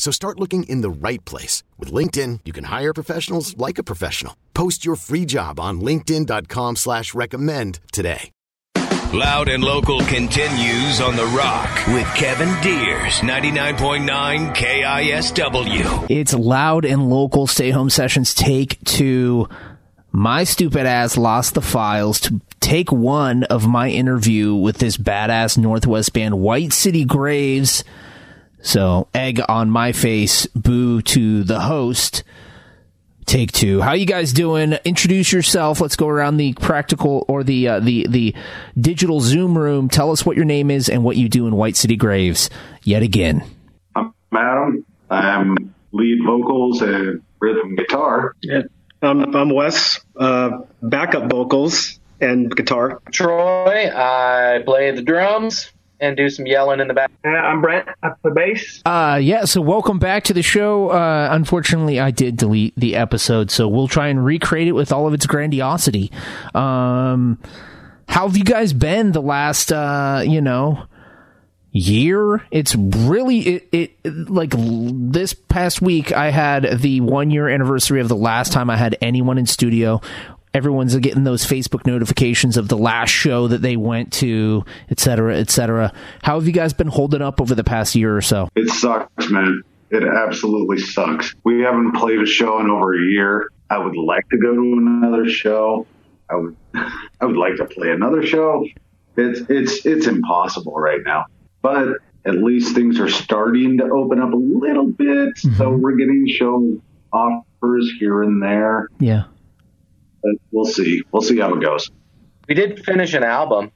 So start looking in the right place. With LinkedIn, you can hire professionals like a professional. Post your free job on linkedin.com slash recommend today. Loud and Local continues on The Rock with Kevin Deers, 99.9 KISW. It's Loud and Local Stay Home Sessions take two. My stupid ass lost the files to take one of my interview with this badass Northwest band, White City Graves. So, egg on my face, boo to the host. Take two. How you guys doing? Introduce yourself. Let's go around the practical or the uh, the the digital Zoom room. Tell us what your name is and what you do in White City Graves. Yet again. I'm Adam. I'm lead vocals and rhythm guitar. Yeah. I'm, I'm Wes. Uh, backup vocals and guitar. Troy. I play the drums and do some yelling in the back. Uh, I'm Brent. I play bass. Uh, yeah, so welcome back to the show. Uh, unfortunately, I did delete the episode, so we'll try and recreate it with all of its grandiosity. Um, how have you guys been the last, uh, you know, year? It's really, it, it, like this past week, I had the one year anniversary of the last time I had anyone in studio everyone's getting those Facebook notifications of the last show that they went to, et cetera, et cetera. How have you guys been holding up over the past year or so? It sucks, man. It absolutely sucks. We haven't played a show in over a year. I would like to go to another show. I would, I would like to play another show. It's it's it's impossible right now. But at least things are starting to open up a little bit. Mm-hmm. So we're getting show offers here and there. Yeah we'll see. We'll see how it goes. We did finish an album.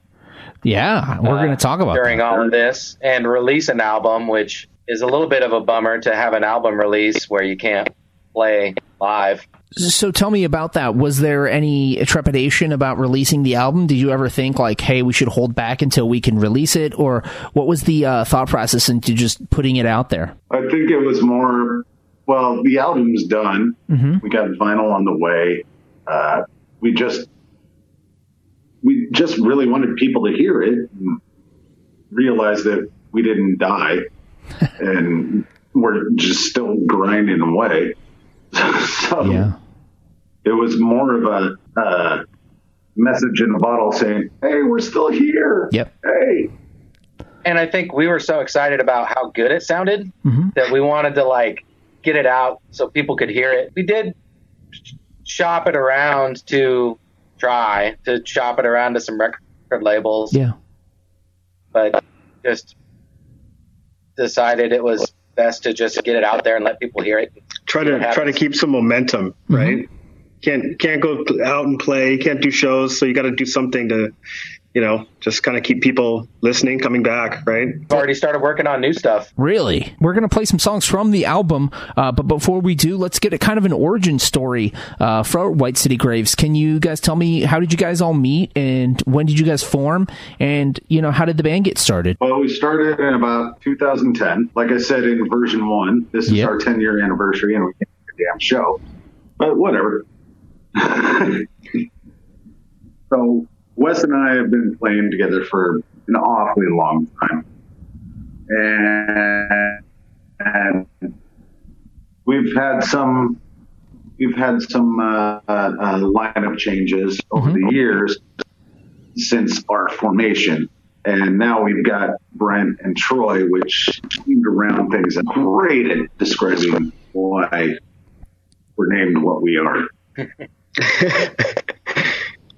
Yeah, we're uh, going to talk about during that. all of this and release an album, which is a little bit of a bummer to have an album release where you can't play live. So tell me about that. Was there any trepidation about releasing the album? Did you ever think like, "Hey, we should hold back until we can release it," or what was the uh, thought process into just putting it out there? I think it was more. Well, the album's done. Mm-hmm. We got vinyl on the way uh, we just we just really wanted people to hear it and realize that we didn't die and we're just still grinding away. so yeah. it was more of a uh, message in a bottle saying, "Hey, we're still here." Yep. Hey. And I think we were so excited about how good it sounded mm-hmm. that we wanted to like get it out so people could hear it. We did shop it around to try to shop it around to some record labels. Yeah. But just decided it was best to just get it out there and let people hear it. Try to try to keep some momentum, mm-hmm. right? Can't can't go out and play, can't do shows, so you got to do something to you know, just kind of keep people listening, coming back, right? I've already started working on new stuff. Really? We're going to play some songs from the album, uh, but before we do, let's get a kind of an origin story uh, for White City Graves. Can you guys tell me how did you guys all meet and when did you guys form and, you know, how did the band get started? Well, we started in about 2010. Like I said in version one, this is yep. our 10 year anniversary and we can't do a damn show, but whatever. so Wes and I have been playing together for an awfully long time. And, and we've had some we've had some uh, uh, lineup changes over mm-hmm. the years since our formation. And now we've got Brent and Troy, which seem to round things and great at describing why we're named what we are.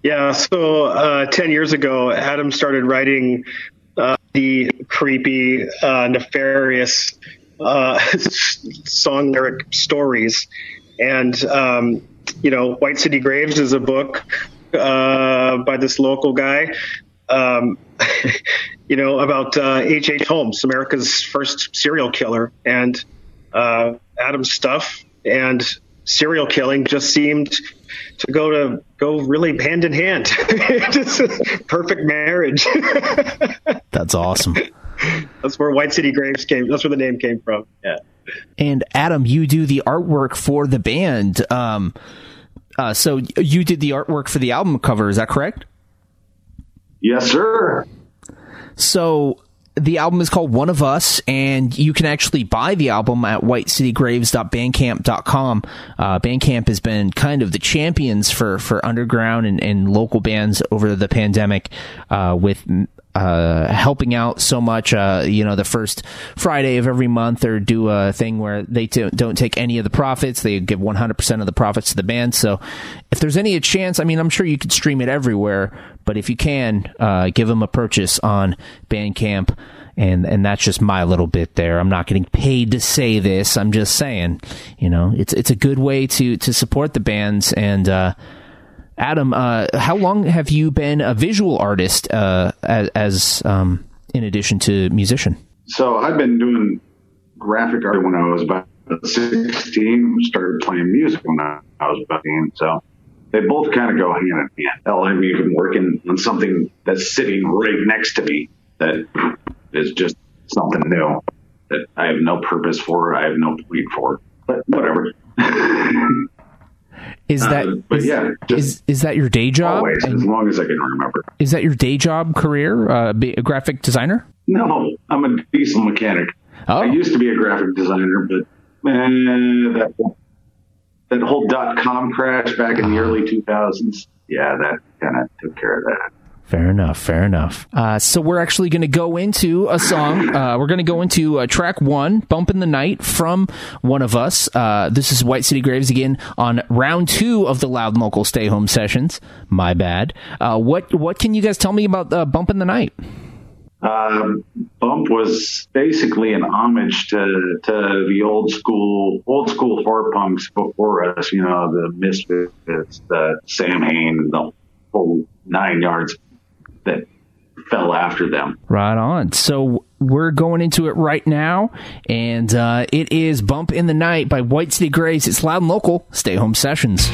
yeah, so uh, 10 years ago, Adam started writing uh, the creepy, uh, nefarious uh, song lyric stories. And, um, you know, White City Graves is a book uh, by this local guy. Um, you know, about H.H. H. Holmes, America's first serial killer, and Adam's stuff and serial killing just seemed to go to go really hand in hand. just perfect marriage. That's awesome. That's where White City Graves came. That's where the name came from. Yeah. And Adam, you do the artwork for the band. Um, uh, so you did the artwork for the album cover. Is that correct? Yes, sir. So the album is called One of Us, and you can actually buy the album at whitecitygraves.bandcamp.com. Uh, Bandcamp has been kind of the champions for, for underground and, and local bands over the pandemic uh, with uh, helping out so much. Uh, you know, the first Friday of every month, or do a thing where they t- don't take any of the profits; they give 100% of the profits to the band. So, if there's any chance, I mean, I'm sure you could stream it everywhere, but if you can, uh, give them a purchase on Bandcamp. And and that's just my little bit there. I'm not getting paid to say this. I'm just saying, you know, it's it's a good way to to support the bands and uh, Adam, uh, how long have you been a visual artist uh, as, as um, in addition to musician? So I've been doing graphic art when I was about 16. Started playing music when I was about 18. So they both kind of go hand in hand. Hell, I'm even working on something that's sitting right next to me that is just something new that I have no purpose for. I have no point for, but whatever. Is that uh, but is, yeah, is is that your day job? Always, as long as I can remember. Is that your day job career? Uh, be a graphic designer? No, I'm a diesel mechanic. Oh. I used to be a graphic designer, but man, that that whole dot com crash back in the early 2000s, yeah, that kind of took care of that. Fair enough. Fair enough. Uh, so we're actually going to go into a song. Uh, we're going to go into uh, track one, "Bump in the Night" from one of us. Uh, this is White City Graves again on round two of the Loud and Local Stay Home sessions. My bad. Uh, what What can you guys tell me about uh, "Bump in the Night"? Um, Bump was basically an homage to to the old school old school horror punks before us. You know, the Misfits, the Samhain, the whole nine yards that fell after them. Right on. So we're going into it right now, and uh, it is Bump in the Night by White City Graves. It's loud and local. Stay home sessions.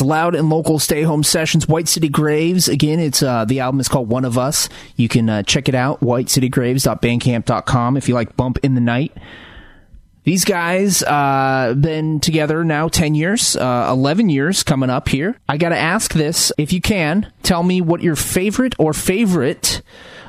It's loud and local stay home sessions. White City Graves. Again, it's uh, the album is called One of Us. You can uh, check it out. WhiteCityGraves.bandcamp.com if you like Bump in the Night. These guys uh, been together now ten years, uh, eleven years coming up here. I got to ask this, if you can, tell me what your favorite or favorite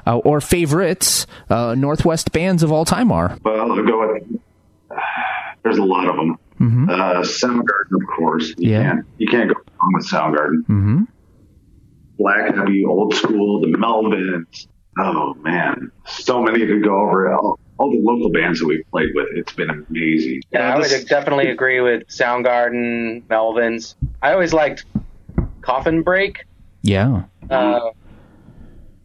uh, or favorites uh, Northwest bands of all time are. Well, I'll go with. there's a lot of them. Mm-hmm. Uh, Soundgarden, of course. You Yeah. Can't, you can't go wrong with Soundgarden. Mm-hmm. Black Happy, Old School, the Melvins. Oh man, so many to go over. All, all the local bands that we've played with, it's been amazing. Yeah, I would definitely agree with Soundgarden, Melvins. I always liked Coffin Break. Yeah. Uh,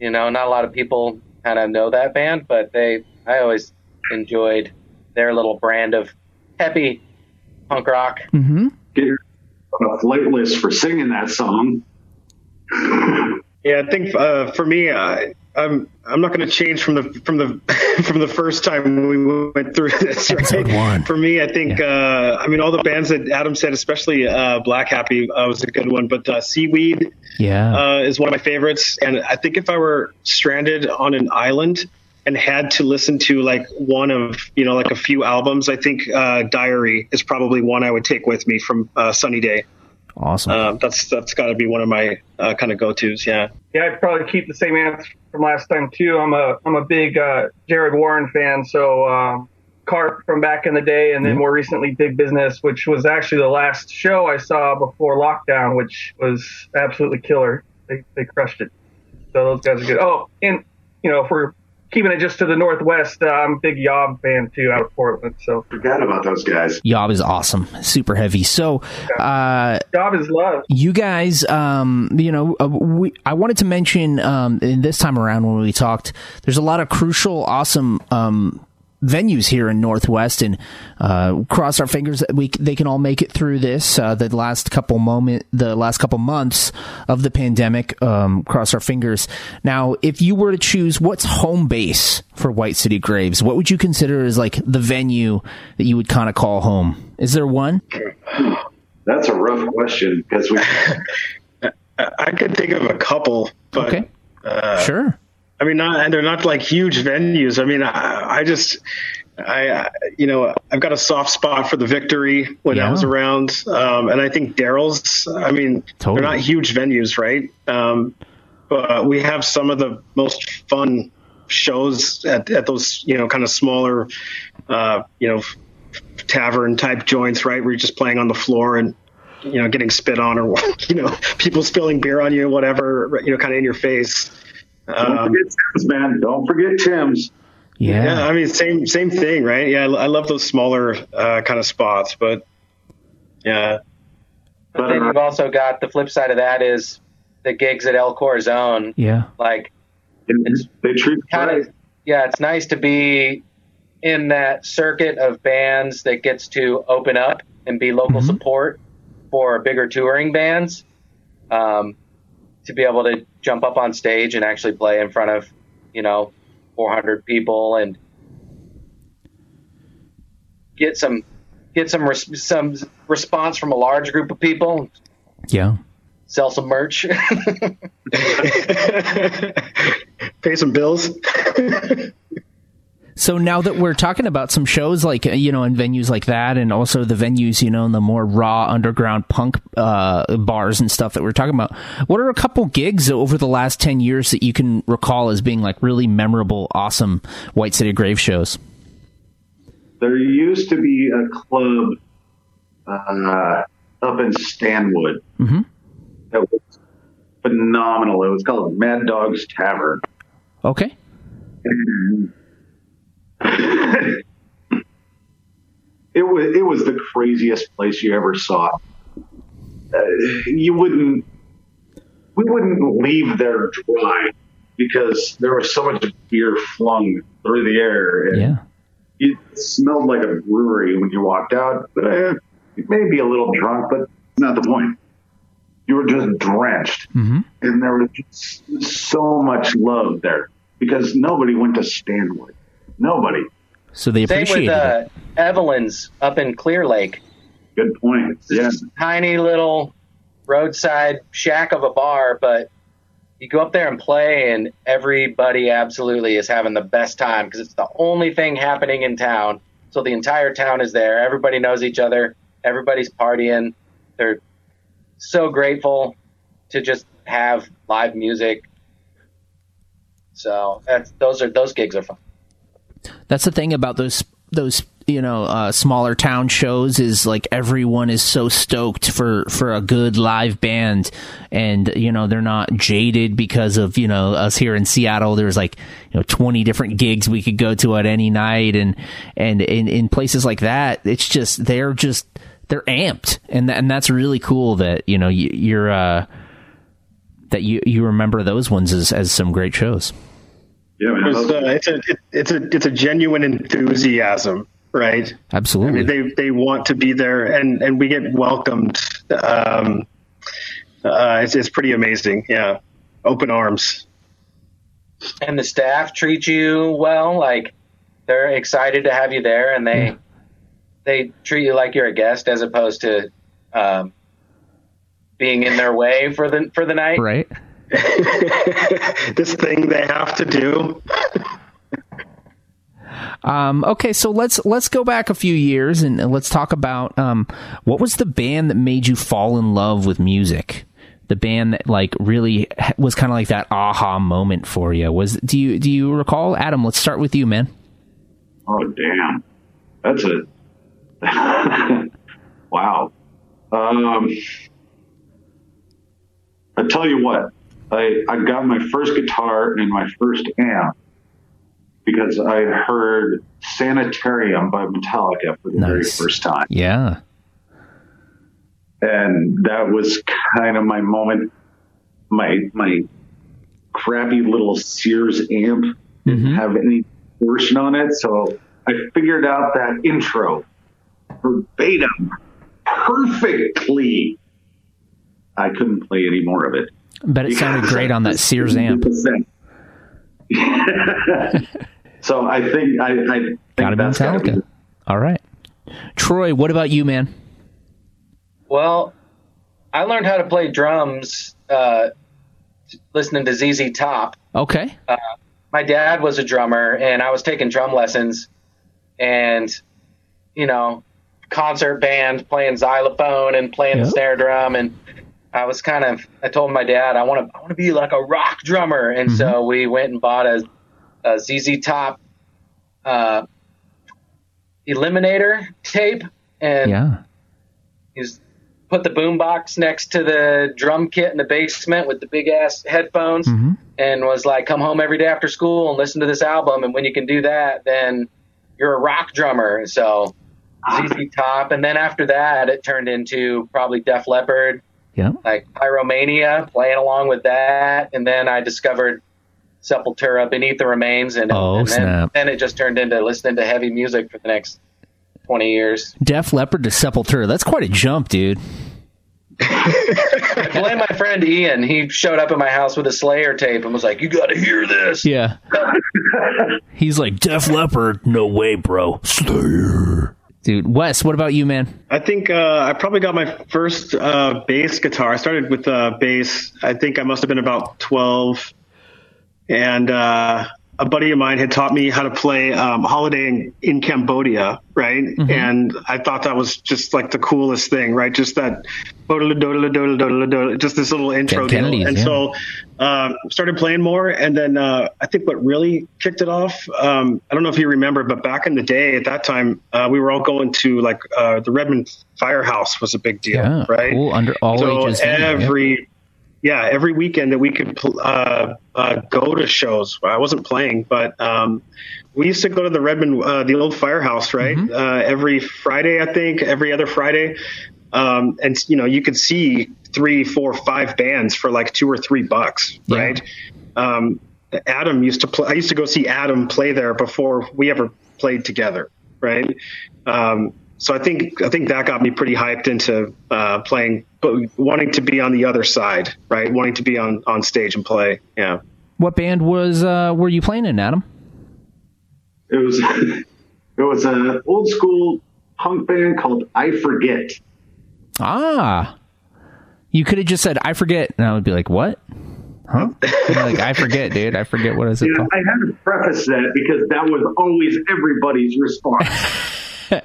you know, not a lot of people kind of know that band, but they, I always enjoyed their little brand of peppy punk rock. Mm-hmm. Get your on a flight list for singing that song. Yeah, I think uh, for me, uh, I'm I'm not going to change from the from the from the first time we went through this. Right? Episode one. For me, I think uh, I mean all the bands that Adam said, especially uh, Black Happy uh, was a good one, but uh, Seaweed Yeah. uh, is one of my favorites. And I think if I were stranded on an island and had to listen to like one of you know like a few albums, I think uh, Diary is probably one I would take with me from uh, Sunny Day. awesome. Um, that's that's got to be one of my uh, kind of go tos. Yeah. Yeah, I'd probably keep the same answer from last time too. I'm a I'm a big uh, Jared Warren fan, so um, Karp from back in the day, and then more recently Big Business, which was actually the last show I saw before lockdown, which was absolutely killer. They they crushed it. So those guys are good. Oh, and you know if we're keeping it just to the northwest, uh, I'm a big Yob fan too out of Portland. So Forgot about those guys. Yob is awesome. Super heavy. So, uh, Yob is love. you guys, um, you know, uh, we, I wanted to mention um, in this time around when we talked, there's a lot of crucial, awesome um, venues here in Northwest, and uh, cross our fingers that we they can all make it through this. Uh, the last couple moment, the last couple months of the pandemic, um, cross our fingers. Now, if you were to choose, what's home base for White City Graves? What would you consider as like the venue that you would kind of call home? Is there one? That's a rough question because we. I could think of a couple, but Okay, sure. I mean, not and they're not like huge venues. I mean, I, I just, I, I, you know, I've got a soft spot for the Victory when Yeah. I was around, um, and I think Darrell's. I mean, Totally. they're not huge venues, right? Um, but we have some of the most fun shows at, at those, you know, kind of smaller, uh, you know, tavern type joints, right? Where you're just playing on the floor and you know getting spit on or you know people spilling beer on you, whatever, you know, kind of in your face. Don't Um, forget Tim's, man. Don't forget Tim's. Yeah. yeah, I mean, same same thing, right? Yeah, I, I love those smaller uh, kind of spots, but yeah, But then uh, you've also got the flip side of that is the gigs at El Corazon. Yeah. Like, And they treat kind of, yeah, it's nice to be in that circuit of bands that gets to open up and be local support for bigger touring bands. Um, to be able to jump up on stage and actually play in front of, you know, 400 people and get some get some res- some response from a large group of people. Yeah. Sell some merch. pay some bills. So now that we're talking about some shows like uh, you know in venues like that, and also the venues you know in the more raw underground punk uh, bars and stuff that we're talking about, what are a couple gigs over the last ten years that you can recall as being like really memorable, awesome White City Grave shows? There used to be a club uh, up in Stanwood Mhm. that was phenomenal. It was called Mad Dog's Tavern. Okay. It was it was the craziest place you ever saw. Uh, you wouldn't we wouldn't leave there dry because there was so much beer flung through the air. Yeah. It smelled like a brewery when you walked out. Uh, you may be a little drunk, but not the point. You were just drenched, Mhm. and there was just so much love there because nobody went to Stanwood. Nobody. So they Same appreciated with uh, it. Evelyn's up in Clear Lake. Good point. Yeah. Tiny little roadside shack of a bar, but you go up there and play, and everybody absolutely is having the best time because it's the only thing happening in town. So the entire town is there. Everybody knows each other. Everybody's partying. They're so grateful to just have live music. So that's those are those gigs are fun. That's the thing about those those you know uh, smaller town shows is like everyone is so stoked for for a good live band. And you know they're not jaded because of you know us here in Seattle there's like you know 20 different gigs we could go to at any night. And and in in places like that it's just they're just they're amped. And and that's really cool that you know you, you're uh that you you remember those ones as as some great shows Yeah, man. There's, uh, it's a it's a it's a genuine enthusiasm, right? Absolutely. I absolutely mean, they they want to be there, and and we get welcomed. Um, uh, it's it's pretty amazing. Yeah, open arms. and the staff treat you well. Like they're excited to have you there, and they they treat you like you're a guest as opposed to um, being in their way for the for the night. right this thing they have to do. Um, okay, so let's let's go back a few years and and let's talk about um, what was the band that made you fall in love with music. The band that like really was kind of like that aha moment for you. Was do you do you recall? Adam, let's start with you, man. Oh damn, that's a wow. Um, I tell you what, I I got my first guitar and my first amp because I heard "Sanitarium" by Metallica for the very first time, Yeah, and that was kind of my moment. My my crappy little Sears amp didn't mm-hmm. have any portion on it, so I figured out that intro verbatim perfectly. I couldn't play any more of it. But it sounded great on that Sears amp. so I think I, I think Gotta be that's gotta be Metallica. All right, Troy. What about you, man? Well, I learned how to play drums uh, listening to ZZ Top. Okay, my dad was a drummer and I was taking drum lessons and you know concert band playing xylophone and playing the snare drum and I was kind of I told my dad I want to I want to be like a rock drummer. And so we went and bought a, a ZZ Top uh, Eliminator tape and yeah, he's put the boombox next to the drum kit in the basement with the big ass headphones and was like come home every day after school and listen to this album and when you can do that then you're a rock drummer. So ZZ Top and then after that it turned into probably Def Leppard yeah. like Pyromania playing along with that and then I discovered Sepultura Beneath the Remains and, Oh, and then, then it just turned into listening to heavy music for the next 20 years Def Leppard to Sepultura. That's quite a jump, dude. I blame my friend Ian. He showed up at my house with a Slayer tape and was like, "You got to hear this." Yeah. He's like Def Leppard. No way, bro. Slayer. Dude, Wes, what about you, man? I think uh, I probably got my first uh, bass guitar. I started with uh, bass. I think I must have been about twelve, and uh, a buddy of mine had taught me how to play um, "Holiday in, in Cambodia," right? And I thought that was just like the coolest thing, right? Just that, just this little intro Kennedys, And yeah. so um, started playing more, and then uh, I think what really kicked it off. Um, I don't know if you remember, but back in the day, at that time, uh, we were all going to like uh, the Redmond Firehouse was a big deal, Yeah, right? cool. Under all so ages venue, yeah. every yeah. every weekend that we could uh, uh, go to shows. I wasn't playing, but um, we used to go to the Redmond, uh, the old firehouse, right? Mm-hmm. Uh, every Friday, I think, every other Friday. Um, and you know, you could see three, four, five bands for like two or three bucks, Yeah. right? Um, Adam used to play. I used to go see Adam play there before we ever played together, right? Um, so I think I think that got me pretty hyped into uh, playing, but wanting to be on the other side, right? Wanting to be on on stage and play. Yeah. What band was uh were you playing in, Adam? It was it was an old school punk band called I Forget. Ah. You could have just said, "I forget," and I would be like, "What?" Huh? like I forget, dude. I forget what is it Yeah, called. I had to preface that because that was always everybody's response.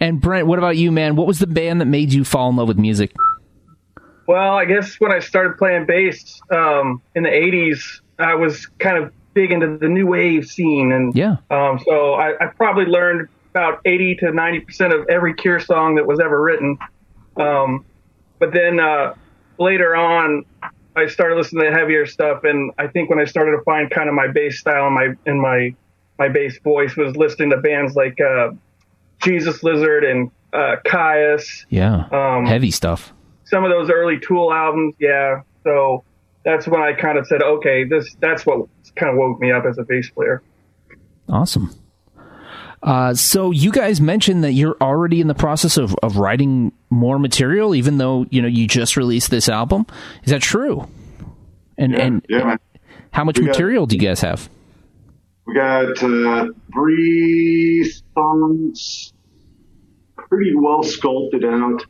And Brent, what about you, man? What was the band that made you fall in love with music? Well, I guess when I started playing bass um, in the '80s, I was kind of big into the new wave scene, and Yeah. um, so I, I probably learned about 80 to 90 percent of every Cure song that was ever written. Um, but then uh, later on, I started listening to heavier stuff, and I think when I started to find kind of my bass style and my and my my bass voice was listening to bands like uh, Jesus Lizard and uh, Kyuss Yeah. Um, Heavy stuff. some of those early Tool albums, yeah. So that's when I kind of said, okay, this that's what kind of woke me up as a bass player. Awesome. Uh, so you guys mentioned that you're already in the process of, of writing more material, even though you know you just released this album. Is that true? And and yeah, how much We got- material do you guys have? We got uh, three songs pretty well sculpted out.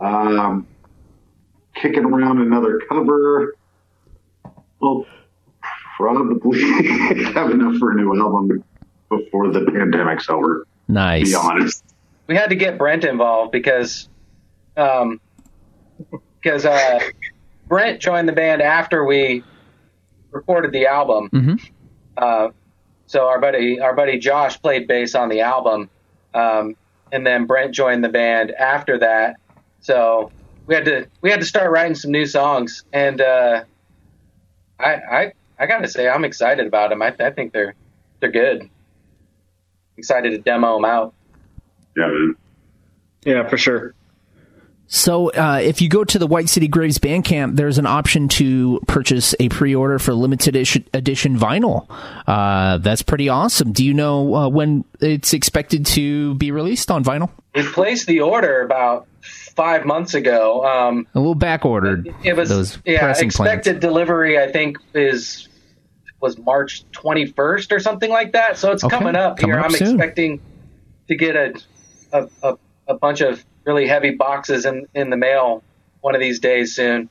Um, kicking around another cover. We'll probably have enough for a new album before the pandemic's over, to Nice. be honest. we had to get Brent involved because, um, because uh, Brent joined the band after we recorded the album. Mhm. Uh, so our buddy, our buddy Josh played bass on the album, um, and then Brent joined the band after that. So we had to we had to start writing some new songs, and uh, I I I gotta say I'm excited about them. I, I think they're they're good. Excited to demo them out. Yeah, man. Yeah, for sure. So, uh, if you go to the White City Graves Bandcamp, there's an option to purchase a pre-order for limited edition vinyl. Uh, that's pretty awesome. Do you know uh, when it's expected to be released on vinyl? We placed the order about five months ago. Um, A little back ordered. it was those yeah pressing expected delivery. I think is was March 21st or something like that. So it's Okay, coming up coming here. up I'm soon. expecting to get a, a a a bunch of really heavy boxes in in the mail one of these days soon.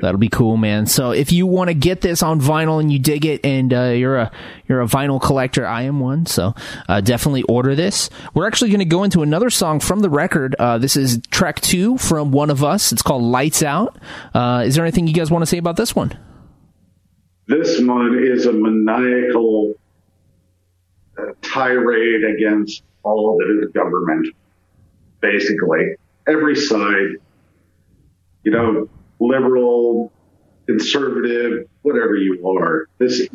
That'll be cool, man. So if you want to get this on vinyl and you dig it, and uh, you're a you're a vinyl collector, I am one. So uh, definitely order this. We're actually going to go into another song from the record. Uh, this is track two from one of us. It's called "Lights Out." Uh, is there anything you guys want to say about this one? This one is a maniacal uh, tirade against all that is government, basically. Every side, you know, liberal, conservative, whatever you are, this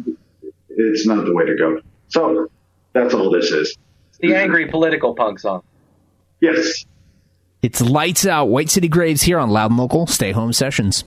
it's not the way to go. So that's all this is. It's the angry political punk song. Yes. It's "Lights Out." White City Graves here on Loud and Local. Stay home sessions.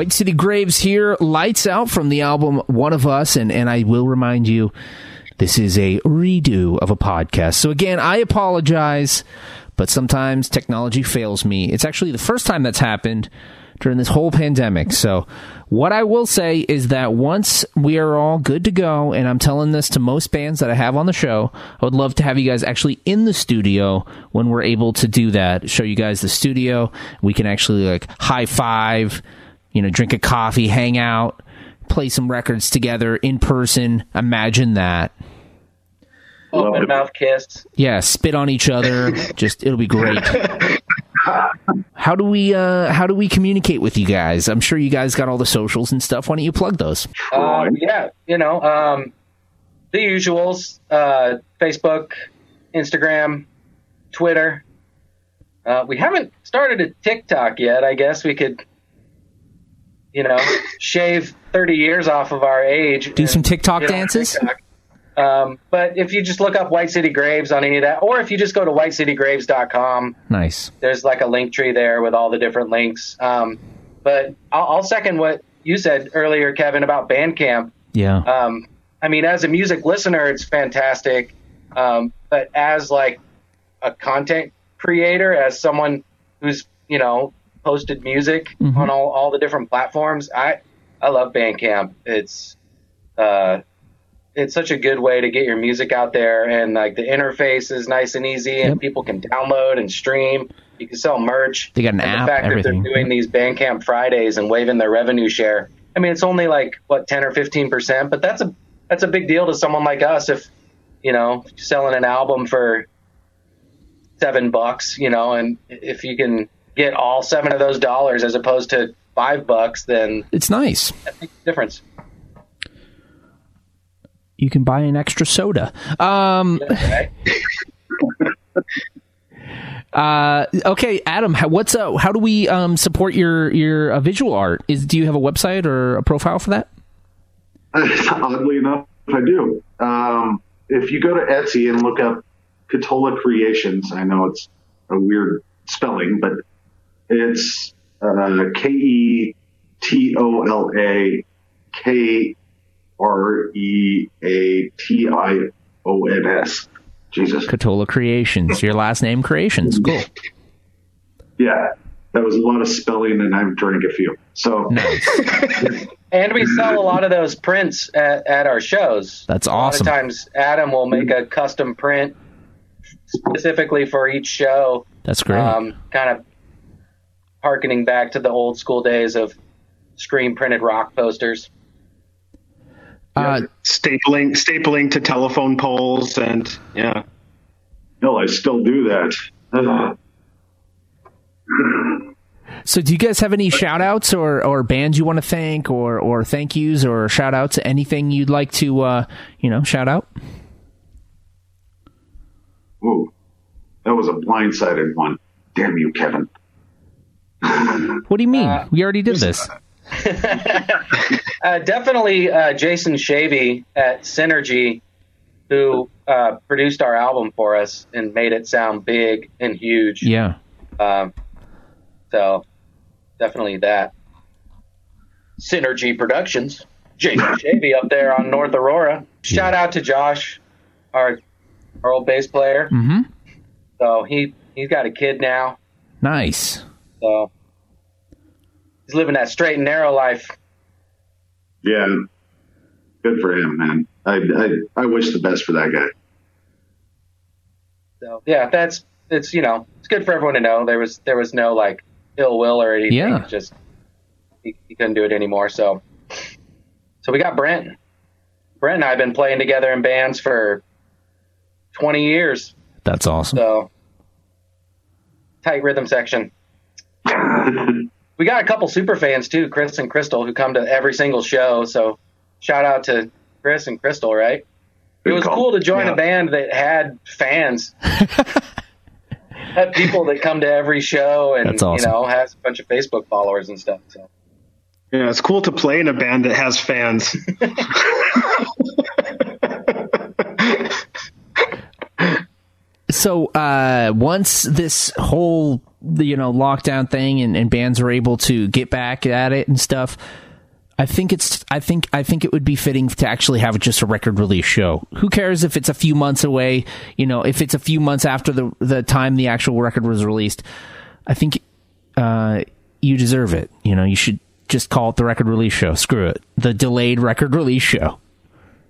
White City Graves here, lights out from the album One of Us, and, and I will remind you, this is a redo of a podcast. So again, I apologize, but sometimes technology fails me. It's actually the first time that's happened during this whole pandemic. So what I will say is that once we are all good to go, and I'm telling this to most bands that I have on the show, I would love to have you guys actually in the studio when we're able to do that. Show you guys the studio. We can actually like high five, you know, drink a coffee, hang out, play some records together in person. Imagine that. Open mouth kiss. Yeah, spit on each other. Just it'll be great. how do we uh how do we communicate with you guys? I'm sure you guys got all the socials and stuff. Why don't you plug those? Um, yeah, you know, um, the usuals: uh, Facebook, Instagram, Twitter. Uh, we haven't started a TikTok yet. I guess we could, you know, shave 30 years off of our age. Do and some TikTok get on dances? TikTok. Um, but if you just look up White City Graves on any of that, or if you just go to whitecitygraves.com, Nice. there's like a link tree there with all the different links. Um, but I'll, I'll second what you said earlier, Kevin, about Bandcamp. Yeah. Um, I mean, as a music listener, it's fantastic. Um, but as like a content creator, as someone who's you know posted music Mhm. on all, all the different platforms, I I love Bandcamp. It's uh, it's such a good way to get your music out there, and like the interface is nice and easy, and Yep. people can download and stream. You can sell merch. They got an and app, the fact everything. that they're doing these Bandcamp Fridays and waiving their revenue share. I mean, it's only like what ten or fifteen percent, but that's a that's a big deal to someone like us. If you know selling an album for seven bucks, you know, and if you can get all seven of those dollars as opposed to five bucks, then It's nice. that makes a difference. You can buy an extra soda. Um, Right? uh, okay, Adam, how, what's uh, how do we um, support your your uh, visual art? Is do you have a website or a profile for that? Oddly enough, I do. Um, if you go to Etsy and look up Ketola Kreations, I know it's a weird spelling, but it's uh, K E T O L A K R E A T I O N S. Jesus. Ketola Kreations. Your last name Creations. Cool. Yeah, that was a lot of spelling, and I've drank a few. So Nice. And we sell a lot of those prints at, at our shows. That's A lot awesome. of times, Adam will make a custom print specifically for each show. That's great. Um, kind of harkening back to the old school days of screen printed rock posters. Uh, stapling stapling to telephone poles and yeah. no, I still do that. So, do you guys have any shout outs or, or bands you want to thank or, or thank yous or shout outs? Anything you'd like to, uh, you know, shout out? Ooh, that was a blindsided one. Damn you, Kevin. What do you mean? we already did this. Uh, definitely uh, Jason Shavy at Synergy, who uh, produced our album for us and made it sound big and huge. Yeah. Um, so definitely that. Synergy Productions. Jason Shavy up there on North Aurora. Shout out to Josh, our our old bass player. Mm-hmm. So he he's got a kid now. Nice. So he's living that straight and narrow life. Yeah, good for him, man. I, I I wish the best for that guy. So yeah, that's it's you know it's good for everyone to know. There was there was no like ill will or anything. Yeah. Just he, he couldn't do it anymore. So so we got Brent. Brent and I have been playing together in bands for twenty years. That's awesome. So tight rhythm section. We got a couple super fans too, Chris and Crystal, who come to every single show. So shout out to Chris and Crystal, right? It was call. cool to join Yeah. a band that had fans. had people that come to every show and awesome. you know has a bunch of Facebook followers and stuff. So Yeah, it's cool to play in a band that has fans. So uh, once this whole you know lockdown thing and, and bands are able to get back at it and stuff, I think it's I think I think it would be fitting to actually have just a record release show. Who cares if it's a few months away? You know, if it's a few months after the the time the actual record was released, I think uh, you deserve it. You know, you should just call it the record release show. Screw it, the delayed record release show.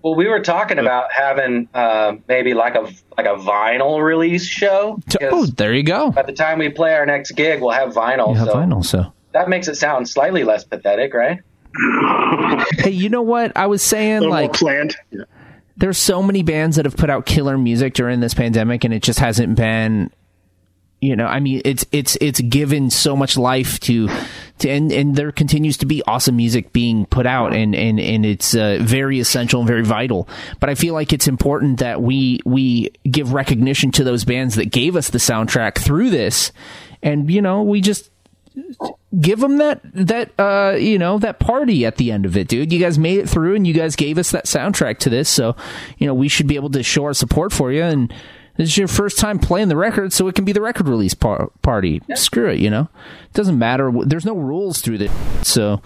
Well, we were talking about having uh, maybe like a like a vinyl release show. Oh, there you go. By the time we play our next gig, we'll have vinyl. You have so vinyl, so that makes it sound slightly less pathetic, right? hey, you know what? I was saying like planned. Yeah. There's so many bands that have put out killer music during this pandemic, and it just hasn't been you know i mean it's it's it's given so much life to to and, and there continues to be awesome music being put out and and and it's uh, very essential and very vital. But i feel like it's important that we we give recognition to those bands that gave us the soundtrack through this. And you know we just give them that that uh you know that party at the end of it dude. You guys made it through and you guys gave us that soundtrack to this. So you know we should be able to show our support for you. And this is your first time playing the record, so it can be the record release par- party. Yeah. Screw it, you know. It doesn't matter. There's no rules through this, so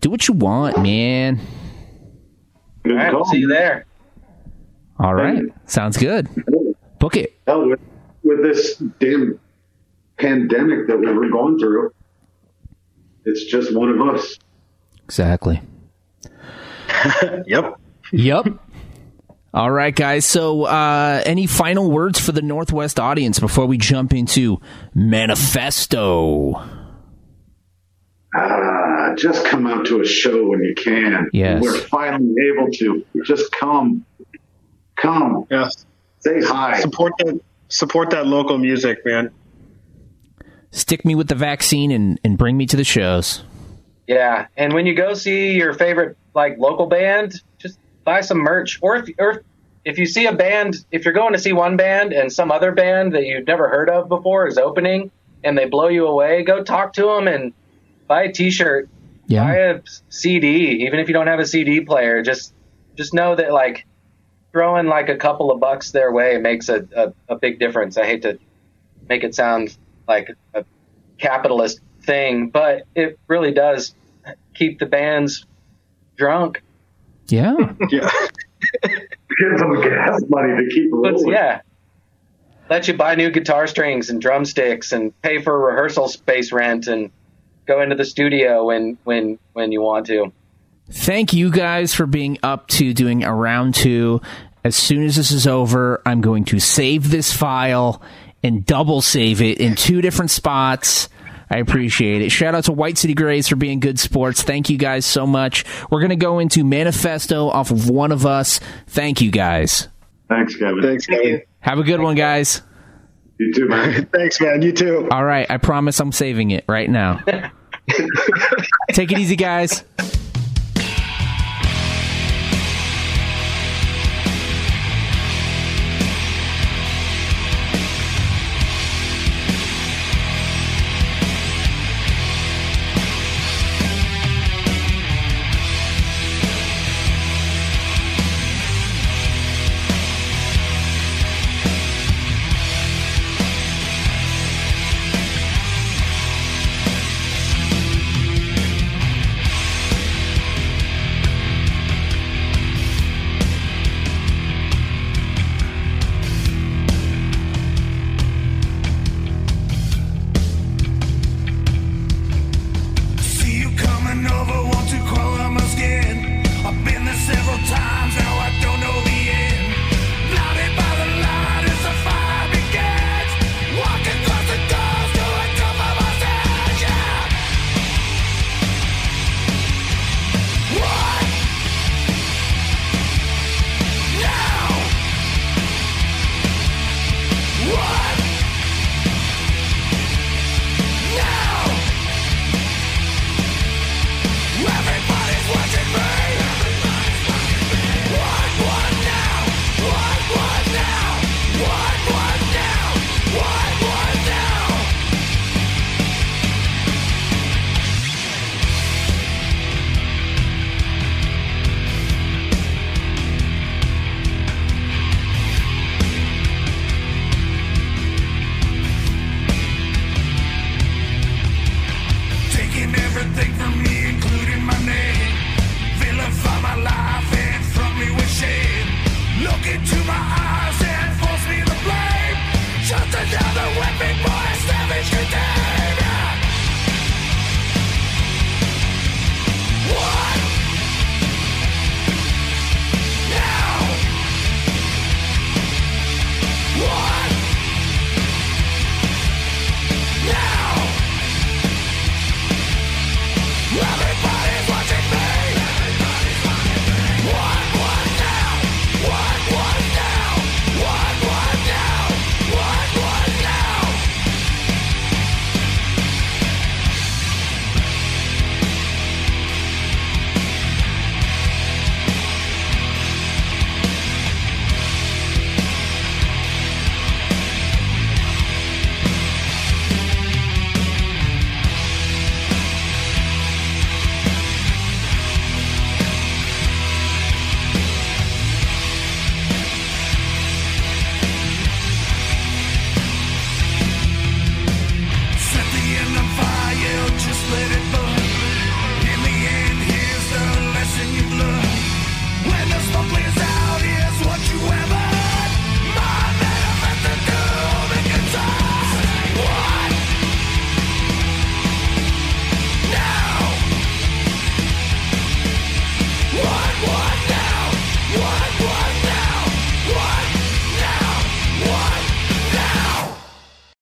do what you want, man. All right, we'll see you there. All right, sounds good. Book it. Hell, with, with this damn pandemic that we were going through, it's just one of us. Exactly. yep. Yep. All right, guys. So, uh, any final words for the Northwest audience before we jump into Manifesto? Uh, just come out to a show when you can. Yes. We're finally able to. Just come. Come. Yes. Say hi. Support that, support that local music, man. Stick me with the vaccine and, and bring me to the shows. Yeah. And when you go see your favorite, like, local band, just buy some merch, or if or if you see a band, if you're going to see one band and some other band that you've never heard of before is opening and they blow you away, go talk to them and buy a T-shirt, yeah. buy a CD, even if you don't have a CD player. Just just know that like throwing like a couple of bucks their way makes a, a, a big difference. I hate to make it sound like a capitalist thing, but it really does keep the bands drunk yeah. yeah. Give them gas money to keep rolling. yeah. Let you buy new guitar strings and drumsticks and pay for rehearsal space rent and go into the studio when when when you want to. Thank you guys for being up to doing a round two. As soon as this is over, I'm going to save this file and double save it in two different spots I appreciate it. Shout out to White City Grays for being good sports. Thank you guys so much. We're going to go into Manifesto off of One of Us. Thank you guys. Thanks, Kevin. Thanks, Kevin. Have a good one, guys. You too, man. Thanks, man. You too. All right. I promise I'm saving it right now. Take it easy, guys.